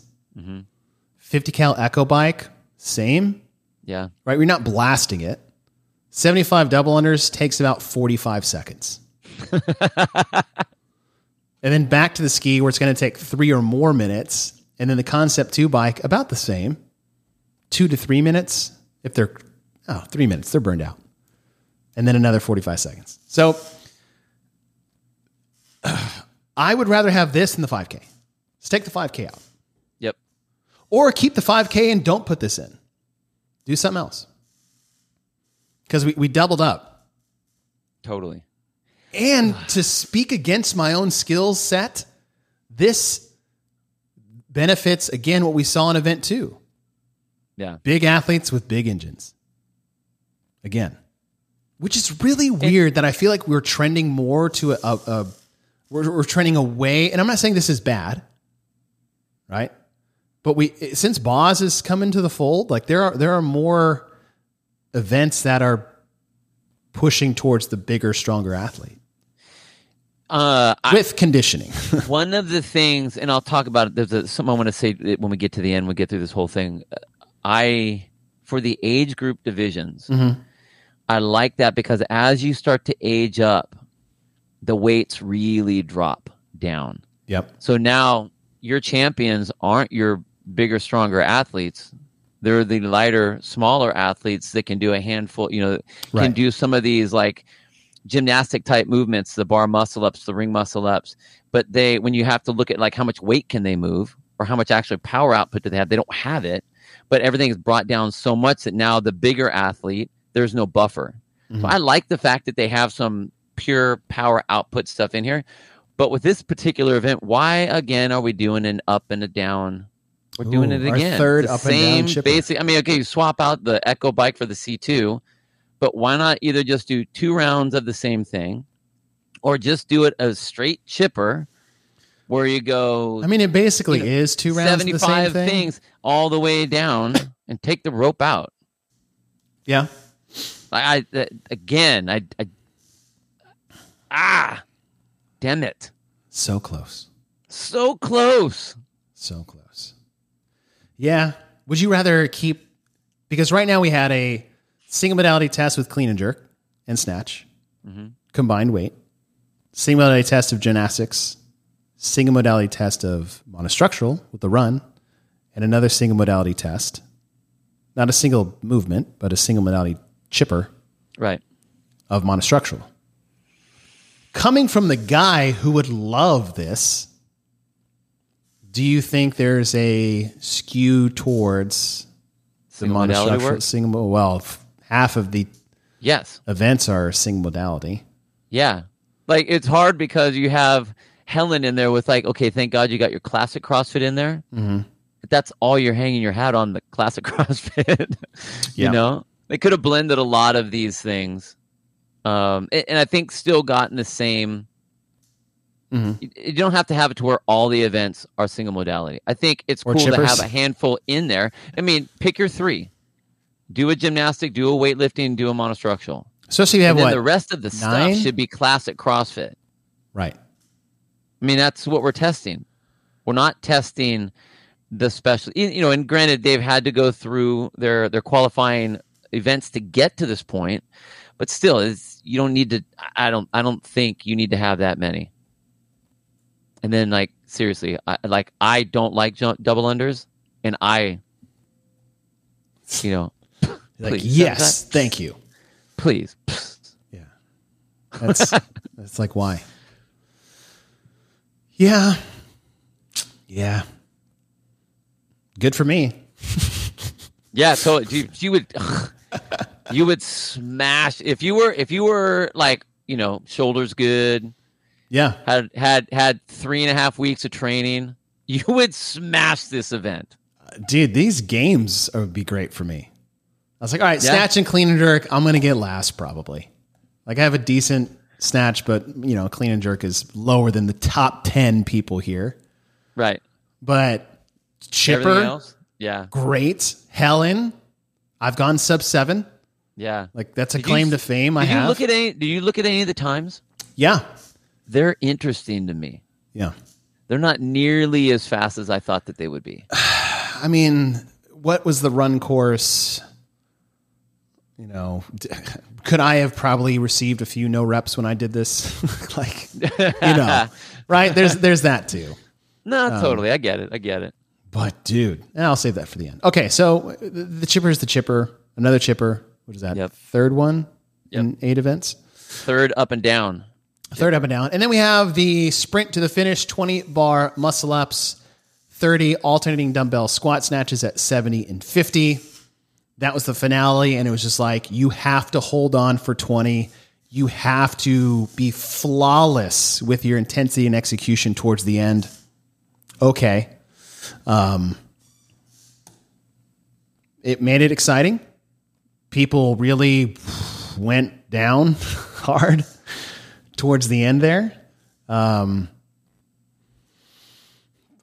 50 cal echo bike, same, yeah. right? We're not blasting it. 75 double unders takes about 45 seconds. (laughs) and then back to the ski where it's going to take three or more minutes. And then the concept two bike, about the same, two to three minutes. If they're, oh, three minutes, they're burned out. And then another 45 seconds. So (sighs) I would rather have this than the 5K. Let's take the 5K out. Yep. Or keep the 5K and don't put this in. Do something else. Because we, we doubled up. Totally. And to speak against my own skill set, this benefits again what we saw in event two. Yeah. Big athletes with big engines. Again. Which is really weird that I feel like we're trending more to a, a, a we're, we're trending away. And I'm not saying this is bad, right? But we eh, since Boz has come into the fold, like there are there are more events that are pushing towards the bigger, stronger athlete Uh, I, with conditioning. (laughs) one of the things, and I'll talk about it. There's a, something I want to say when we get to the end. We get through this whole thing. I for the age group divisions, I like that because as you start to age up, the weights really drop down. yep. So now your champions aren't your bigger, stronger athletes. They're the lighter, smaller athletes that can do a handful, you know, can Right. do some of these like gymnastic type movements, the bar muscle ups, the ring muscle ups. But they, when you have to look at like how much weight can they move or how much actual power output do they have, they don't have it. But everything is brought down so much that now the bigger athlete, there's no buffer. So mm-hmm. I like the fact that they have some pure power output stuff in here. But with this particular event, why again are we doing an up and a down? We're doing Ooh, it our again. third The up and down same chipper. basic. I mean, okay, you swap out the Echo bike for the C2, but why not either just do two rounds of the same thing, or just do it a straight chipper, where you go I mean, it basically You know, is two rounds of the same seventy-five thing. things all the way down and take the rope out. Yeah. I, I again, I, I ah, damn it, So close. so close. So close. Yeah. Would you rather keep because right now we had a single modality test with clean and jerk and snatch, mm-hmm. combined weight, single modality test of gymnastics, single modality test of monostructural with the run, and another single modality test. Not a single movement, but a single modality chipper Right. of monostructural. Coming from the guy who would love this, do you think there's a skew towards the Single modality monostructural single? Well, half of the Yes. events are single modality. Yeah. Like it's hard because you have Helen in there with like, okay, thank God you got your classic CrossFit in there. hmm But that's all you're hanging your hat on the classic (laughs) CrossFit. Yeah. You know, they could have blended a lot of these things, um, and, and I think still gotten the same. Mhm. You, you don't have to have it to where all the events are single modality. I think it's Or cool to have a handful in there. I mean, pick your three. Do a gymnastic, do a weightlifting, do a monostructural. Especially if you have And what? the rest of the nine? stuff should be classic CrossFit. right. I mean, that's what we're testing. We're not testing the special, you you know. And granted, they've had to go through their their qualifying events to get to this point, but still, it's you don't need to. I don't. I don't think you need to have that many. And then, like seriously, I, like I don't like jump, double unders, and I, you know, Like, Please, yes, that- thank you. please. Yeah. That's (laughs) that's like why. Yeah. Yeah. Good for me. (laughs) Yeah, so you, you would you would smash if you were if you were like you know shoulders good Yeah. had had had three and a half weeks of training you would smash this event uh, Dude, these games would be great for me. I was like, all right, Yeah. snatch and clean and jerk. I'm going to get last probably. Like I have a decent snatch, but you know, clean and jerk is lower than the top 10 people here. right But chipper, yeah great. Helen, I've gone sub seven. yeah Like that's a Did claim s- to fame. I you have. look at any do you look at any of the times yeah. they're interesting to me Yeah. they're not nearly as fast as i thought that they would be (sighs) I mean, what was the run course? You know, (laughs) could I have probably received a few no reps when I did this? (laughs) like, you know, (laughs) right? There's there's that too. no Um, totally i get it i get it But dude, and I'll save that for the end. Okay, so the, the chipper is the chipper. Another chipper. What is that? Yep. Third one in eight events. third up and down Third up and down. And then we have the sprint to the finish 20 bar muscle ups, 30 alternating dumbbell squat snatches at 70 and 50. That was the finale. And it was just like, you have to hold on for 20. You have to be flawless with your intensity and execution towards the end. Okay. Um, it made it exciting. People really went down (laughs) hard towards the end there. Um,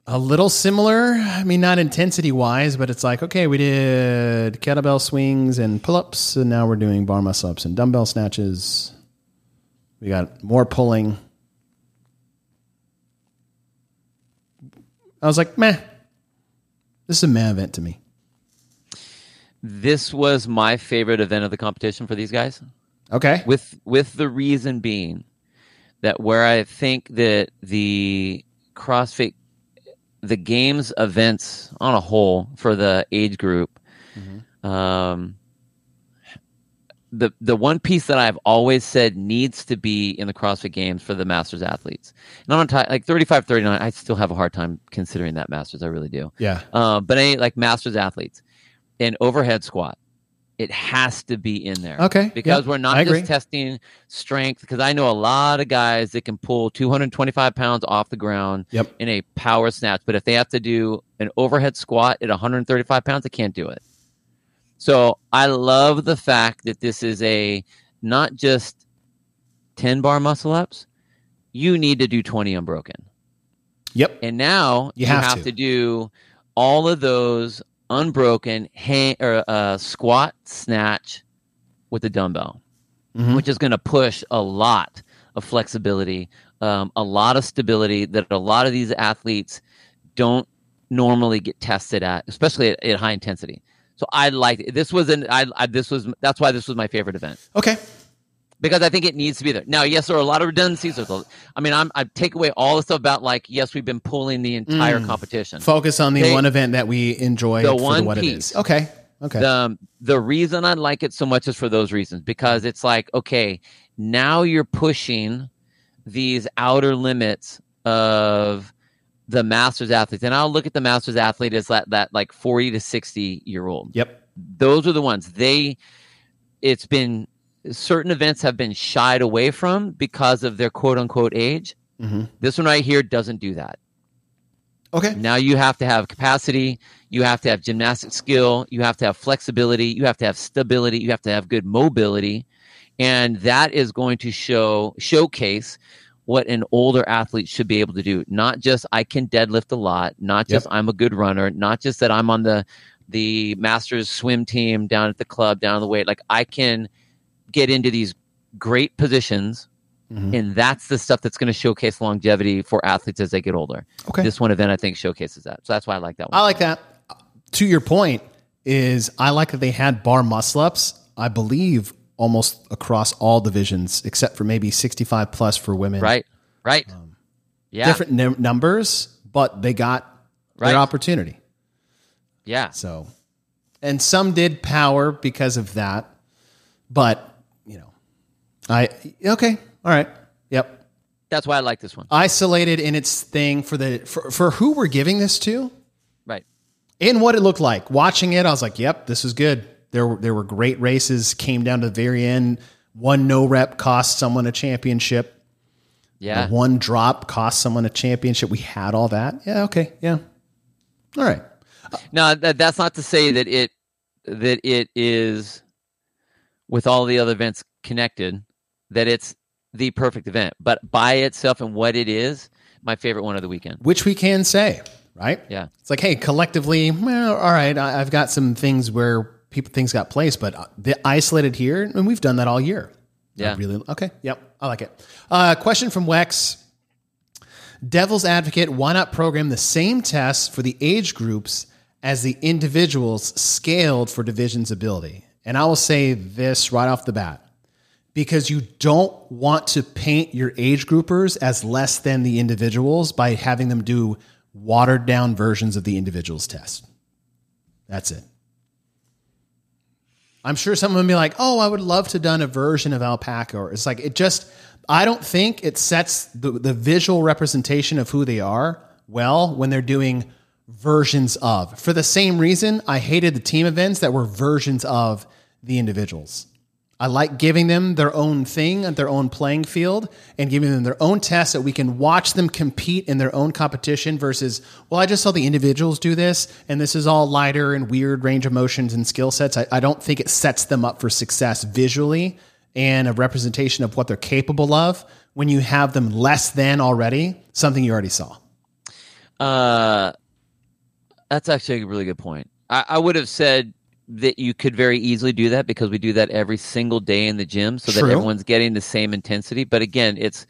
a little similar. I mean, not intensity wise, but it's like, okay, we did kettlebell swings and pull ups, and now we're doing bar muscle ups and dumbbell snatches. We got more pulling. I was like, meh. This is a meh event to me. this was my favorite event of the competition for these guys Okay. with with the reason being that where I think that the CrossFit the games events on a whole for the age group um the the one piece that I've always said needs to be in the CrossFit games for the masters athletes. And I'm on ti- like 35 39 I still have a hard time considering that masters I really do. Yeah. Uh, but any like masters athletes, an overhead squat, it has to be in there. Okay, Because yeah, we're not I just agree. testing strength. Because I know a lot of guys that can pull 225 pounds off the ground Yep. in a power snatch, but if they have to do an overhead squat at 135 pounds, they can't do it. So I love the fact that this is a not just 10 bar muscle ups. You need to do 20 unbroken. Yep. And now You you, have have, to. to. do all of those unbroken hang, or uh, squat snatch with a dumbbell, Mhm. which is going to push a lot of flexibility, um, a lot of stability that a lot of these athletes don't normally get tested at, especially at, at high intensity. So I like this was an I, I this was that's why this was my favorite event Okay. Because I think it needs to be there. Now, yes, there are a lot of redundancies. There's a, I mean, I'm, I take away all the stuff about like, yes, we've been pulling the entire Mm. competition. Focus on the They- one event that we enjoy The for one what piece. is. Okay. Okay. The, the reason I like it so much is for those reasons because it's like, okay, now you're pushing these outer limits of the masters athletes. And I'll look at the masters athlete as that, that like 40 to 60 year old. yep. those are the ones they it's been certain events have been shied away from because of their quote unquote age. Mm-hmm. This one right here doesn't do that. Okay. Now you have to have capacity, you have to have gymnastic skill, you have to have flexibility, you have to have stability, you have to have good mobility, and that is going to show showcase what an older athlete should be able to do. Not just I can deadlift a lot, not just I'm a good runner, not just that I'm on the the masters swim team down at the club down the way. Like I can get into these great positions Mhm. and that's the stuff that's going to showcase longevity for athletes as they get older. Okay. This one event I think showcases that. So that's why I like that one. I like that. To your point, is I like that they had bar muscle ups. I believe almost across all divisions except for maybe 65 plus for women. right? Right. yeah. Um, Different num- numbers, but they got Right. their opportunity. Yeah. So, and some did power because of that, but I okay, all right, yep. That's why I like this one. Isolated in its thing for the for, for who we're giving this to Right. and what it looked like. Watching it, I was like, "Yep, this is good." There were there were great races. Came down to the very end. One no rep cost someone a championship. Yeah. One drop cost someone a championship. We had all that. Yeah. Okay. Yeah. All right. Now that, that's not to say that it that it is with all the other events connected that it's the perfect event, but by itself and what it is, my favorite one of the weekend. which we can say, right? Yeah. It's like, hey, collectively, well, all right, I, I've got some things where people things got placed, but uh, the isolated here, and we've done that all year. I Yeah. really. Okay. Yep. I like it. Uh, question from Wex. Devil's advocate, why not program the same tests for the age groups as the individuals scaled for division's ability? And I will say this right off the bat because you don't want to paint your age groupers as less than the individuals by having them do watered down versions of the individuals test. That's it. I'm sure someone would be like, "Oh, I would love to done a version of alpaca." Or it's like it just. I don't think it sets the the visual representation of who they are well when they're doing versions of. For the same reason, I hated the team events that were versions of the individuals. I like giving them their own thing their own playing field and giving them their own tests that we can watch them compete in their own competition versus, well, I just saw the individuals do this and this is all lighter and weird range of motions and skill sets. I, I don't think it sets them up for success visually and a representation of what they're capable of when you have them less than already, something you already saw. Uh, that's actually a really good point. I, I would have said that you could very easily do that because we do that every single day in the gym so that everyone's getting the same intensity. But again, it's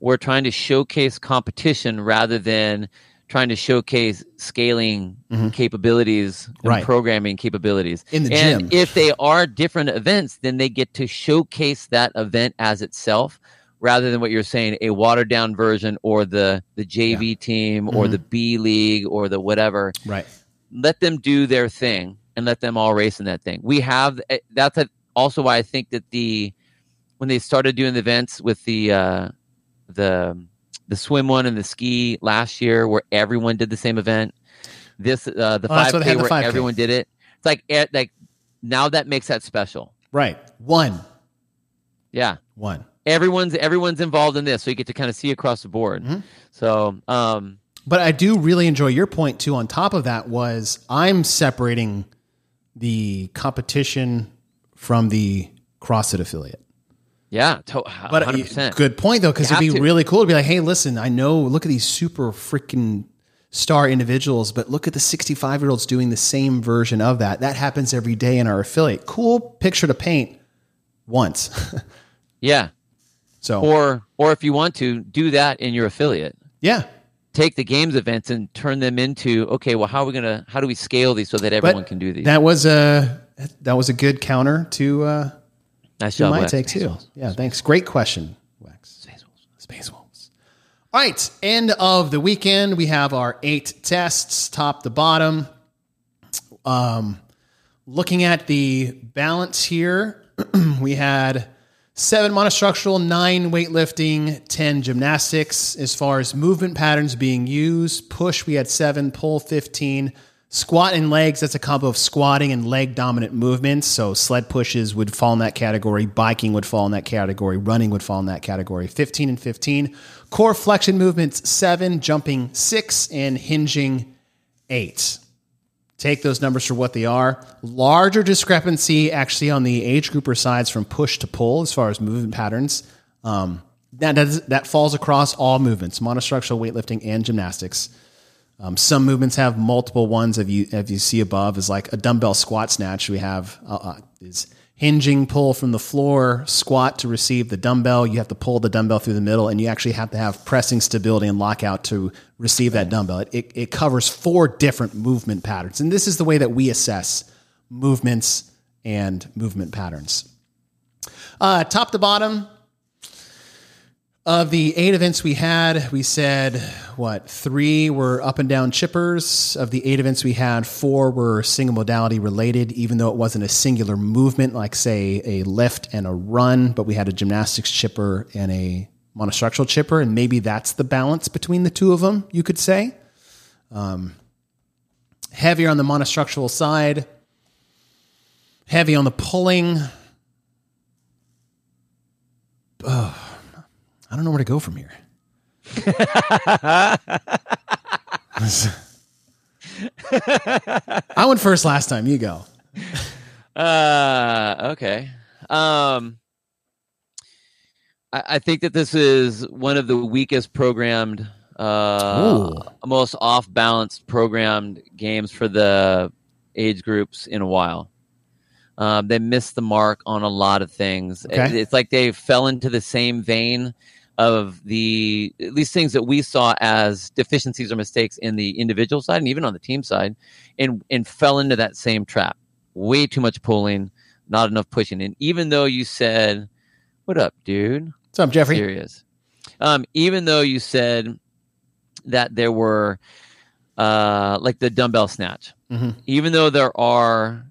we're trying to showcase competition rather than trying to showcase scaling capabilities and Mm-hmm. Right. programming capabilities In the and gym. If they are different events, then they get to showcase that event as itself rather than what you're saying a watered down version or the the JV team or Mm-hmm. the B league or the whatever Right. let them do their thing and let them all race in that thing. We have eh, that's a, also why I think that the when they started doing the events with the uh, the the swim one and the ski last year, where everyone did the same event. This uh, the Oh, five what k where 5K. everyone did it. It's like eh, like now that makes that special. Right. One. Yeah, One. everyone's everyone's involved in this, so you get to kind of see across the board. Mm-hmm. So um, But I do really enjoy your point too. On top of that, was I'm separating the competition from the CrossFit affiliate. yeah, to- But uh, 100%. good point though, because it'd be to. really cool to be like, hey, listen, I know, look at these super freaking star individuals, but look at the 65 year olds doing the same version of that. That happens every day in our affiliate. Cool picture to paint once. (laughs) Yeah, so or or if you want to do that in your affiliate. yeah, take the games events and turn them into okay well how are we gonna how do we scale these so that but everyone can do these that was a that was a good counter to uh, nice to job my Wes. take too. Yeah, thanks. Great question, Wex. Space Wolves. All right, end of the weekend. We have our eight tests, top to bottom. Um, looking at the balance here, (clears throat) we had seven monostructural, nine weightlifting, 10 gymnastics. As far as movement patterns being used, push, we had seven, pull 15, Squat and legs, that's a combo of squatting and leg dominant movements. So sled pushes would fall in that category, biking would fall in that category, running would fall in that category. 15 and 15. Core flexion movements, seven, jumping six, and hinging eight. Take those numbers for what they are. Larger discrepancy actually on the age grouper sides from push to pull as far as movement patterns. Um, that, that falls across all movements, monostructural weightlifting and gymnastics. Um, some movements have multiple ones. If you if you see above is like a dumbbell squat snatch. We have uh, uh, is hinging pull from the floor, squat to receive the dumbbell. You have to pull the dumbbell through the middle, and you actually have to have pressing stability and lockout to receive that dumbbell. It, it, it covers four different movement patterns, and this is the way that we assess movements and movement patterns. Uh, top to bottom, of the eight events we had, we said what three were up and down chippers. Of the eight events we had, four were single modality related, even though it wasn't a singular movement, like say a lift and a run, but we had a gymnastics chipper and a monostructural chipper, and maybe that's the balance between the two of them. You could say um, heavier on the monostructural side, heavy on the pulling. I don't know where to go from here. (laughs) I went first last time. You go. Uh, okay. Um, I, I think that this is one of the weakest programmed, uh, Ooh. most off balance programmed games for the age groups in a while. Um, they missed the mark on a lot of things. It- it's like they fell into the same vein of the at least things that we saw as deficiencies or mistakes in the individual side and even on the team side, and and fell into that same trap. Way too much pulling, not enough pushing. And even though you said, "What up, dude?" What's up, Jeffrey? serious. Um, even though you said that there were uh, like the dumbbell snatch, Mhm. even though there are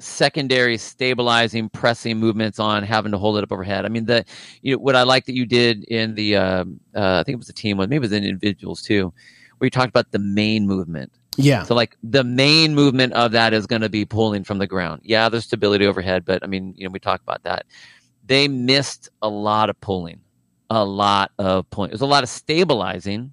secondary stabilizing pressing movements on having to hold it up overhead. I mean, the you know what I like that you did in the um, uh, I think it was the team one, maybe it was in individuals too, where you talked about the main movement. Yeah. So like the main movement of that is going to be pulling from the ground. Yeah, there's stability overhead, but I mean, you know, we talked about that. They missed a lot of pulling, a lot of pulling. There's a lot of stabilizing,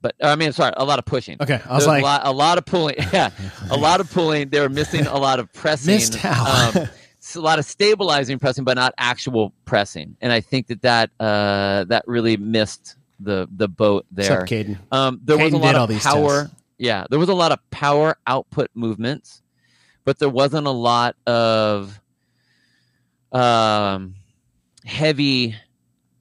but I mean, sorry, a lot of pushing. Okay. I was like, a lot, a lot of pulling. (laughs) Yeah, a lot of pulling. They were missing a lot of pressing. Missed how? um, (laughs) it's a lot of stabilizing pressing, but not actual pressing. And I think that that uh, that really missed the the boat there. up, Caden? Um, there was a lot did all of these power. tests. Yeah, there was a lot of power output movements, but there wasn't a lot of um, heavy,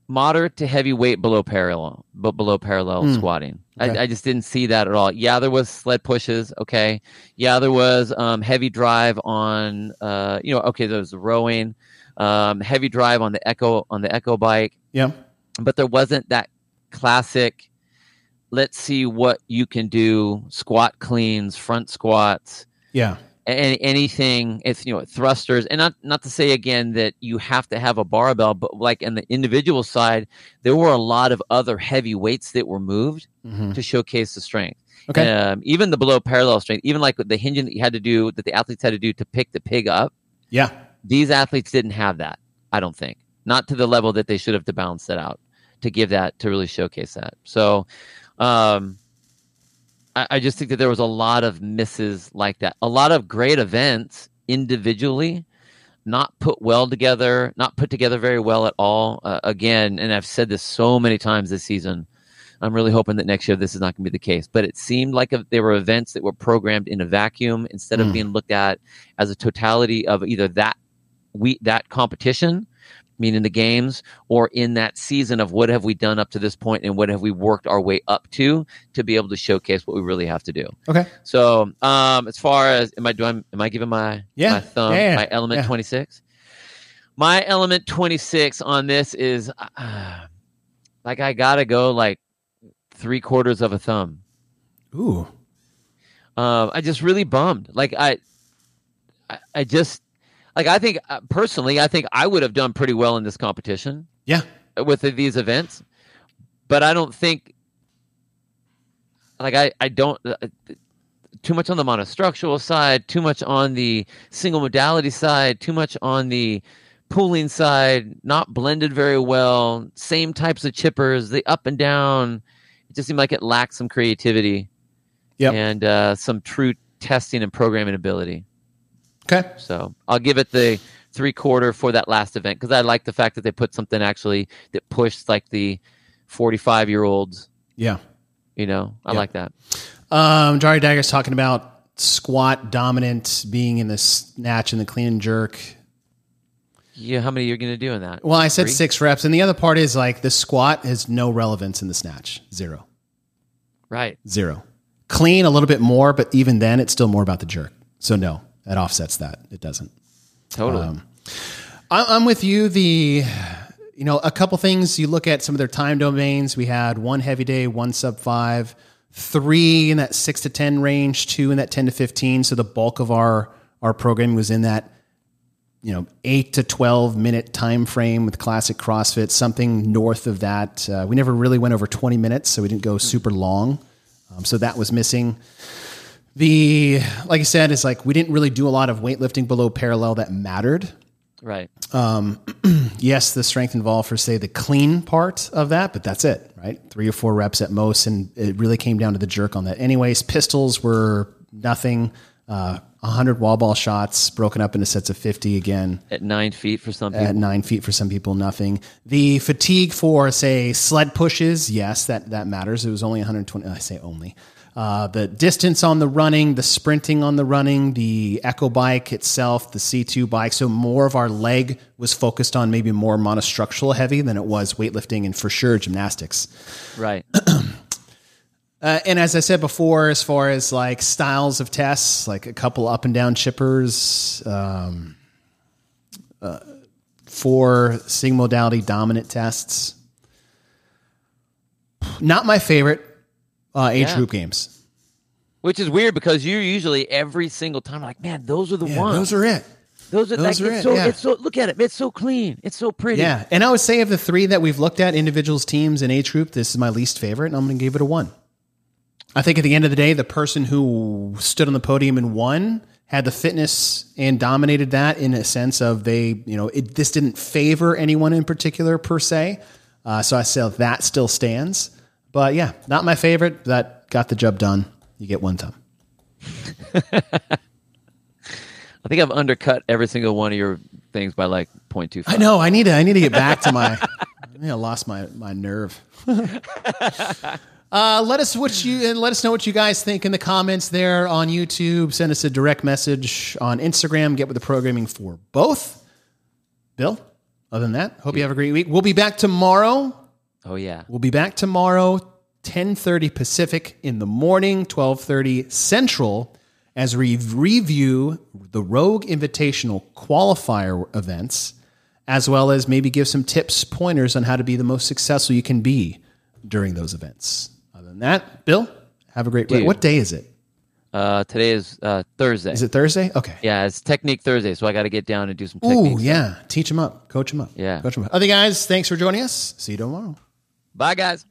moderate to heavy weight below parallel, but below parallel Hmm. squatting. Okay. I, I just didn't see that at all. Yeah, there was sled pushes. Okay. Yeah, there was um, heavy drive on. Uh, you know, okay, there was rowing, um, heavy drive on the echo on the echo bike Yeah. but there wasn't that classic let's see what you can do squat cleans front squats Yeah. And anything it's you know thrusters and not not to say again that you have to have a barbell but like in the individual side there were a lot of other heavy weights that were moved hmm to showcase the strength Okay. um, even the below parallel strength even like the hinging that you had to do that the athletes had to do to pick the pig up Yeah. these athletes didn't have that i don't think not to the level that they should have to balance that out to give that to really showcase that so um I, I just think that there was a lot of misses like that a lot of great events individually not put well together not put together very well at all uh, again and i've said this so many times this season i'm really hoping that next year this is not going to be the case but it seemed like a, there were events that were programmed in a vacuum instead of Mm. being looked at as a totality of either that we that competition meaning the games or in that season of what have we done up to this point and what have we worked our way up to to be able to showcase what we really have to do Okay. so um as far as am i doing am i giving my Yeah. my thumb Yeah, yeah, my element yeah. 26 my element 26 on this is uh, like i gotta go like three quarters of a thumb Ooh. um, I just really bummed. Like I, I, I just like I think uh, personally, I think I would have done pretty well in this competition Yeah. with the- these events, but I don't think. Like I, I don't. uh, too much on the monostructural side, too much on the single modality side, too much on the pooling side, not blended very well, same types of chippers, the up and down. It just seemed like it lacked some creativity Yep. and uh, some true testing and programming ability. Okay. So I'll give it the three quarter for that last event because I like the fact that they put something actually that pushed like the 45 year olds. Yeah. You know, I Yeah. like that. Um, Jari Dagger's talking about squat dominant being in the snatch and the clean and jerk. Yeah, how many you're going to do in that? Well, I said Three? six reps, and the other part is like the squat has no relevance in the snatch. Zero. Right. Zero. Clean a little bit more, but even then, it's still more about the jerk. So no, that offsets that. It doesn't. Totally. Um, I'm with you. The you know a couple things. You look at some of their time domains. We had one heavy day, one sub five, three in that six to ten range, two in that ten to fifteen. So the bulk of our our programming was in that you know eight to twelve minute time frame with classic CrossFit. Something north of that. Uh, we never really went over twenty minutes, so we didn't go super long. Um, so that was missing. The like I said, it's like we didn't really do a lot of weightlifting below parallel that mattered right. (clears throat) yes, the strength involved for say the clean part of that, but that's it, right? Three or four reps at most, and it really came down to the jerk on that. Anyways, pistols were nothing. Uh, 100 wall ball shots broken up into sets of 50 again At nine feet for some people. at nine feet for some people nothing the fatigue for say sled pushes yes that that matters it was only 120 i say only uh, the distance on the running the sprinting on the running the echo bike itself the c2 bike so more of our leg was focused on maybe more monostructural heavy than it was weightlifting and for sure gymnastics right. (clears throat) uh, and as I said before, as far as like styles of tests, like a couple up and down chippers, um, uh, four single modality dominant tests. Not my favorite uh, age Yeah. group games. Which is weird because you're usually every single time like, man, those are the Yeah, ones. those are it. those are, those like, are it's it, so yeah. it's so look at it. It's so clean. It's so pretty. Yeah, and I would say of the three that we've looked at, individuals, teams, and age group, this is my least favorite, and I'm going to give it a one. I think at the end of the day, the person who stood on the podium and won had the fitness and dominated that in a sense of they, you know, it, this didn't favor anyone in particular per se. Uh, so I say that still stands. But yeah, not my favorite. That got the job done. You get one thumb. (laughs) I think I've undercut every single one of your things by like 0.25. I know. I need to. I need to get back to my. (laughs) I think I lost my my nerve. (laughs) uh, let us what you and let us know what you guys think in the comments there on YouTube. Send us a direct message on Instagram. Get with the programming for both. Bill. Other than that, hope you have a great week. We'll be back tomorrow. Oh yeah. We'll be back tomorrow, 10:30 Pacific in the morning, 12:30 Central as we review the Rogue Invitational qualifier events as well as maybe give some tips, pointers on how to be the most successful you can be during those events. Other than that, Bill, have a great Dude. What day is it? Uh, today is uh, Thursday. Is it Thursday? Okay. Yeah, it's Technique Thursday, so I got to get down and do some Ooh, techniques. yeah. Teach them up. Coach them up. Yeah. Coach them up. Other guys, thanks for joining us. See you tomorrow. Bye, guys.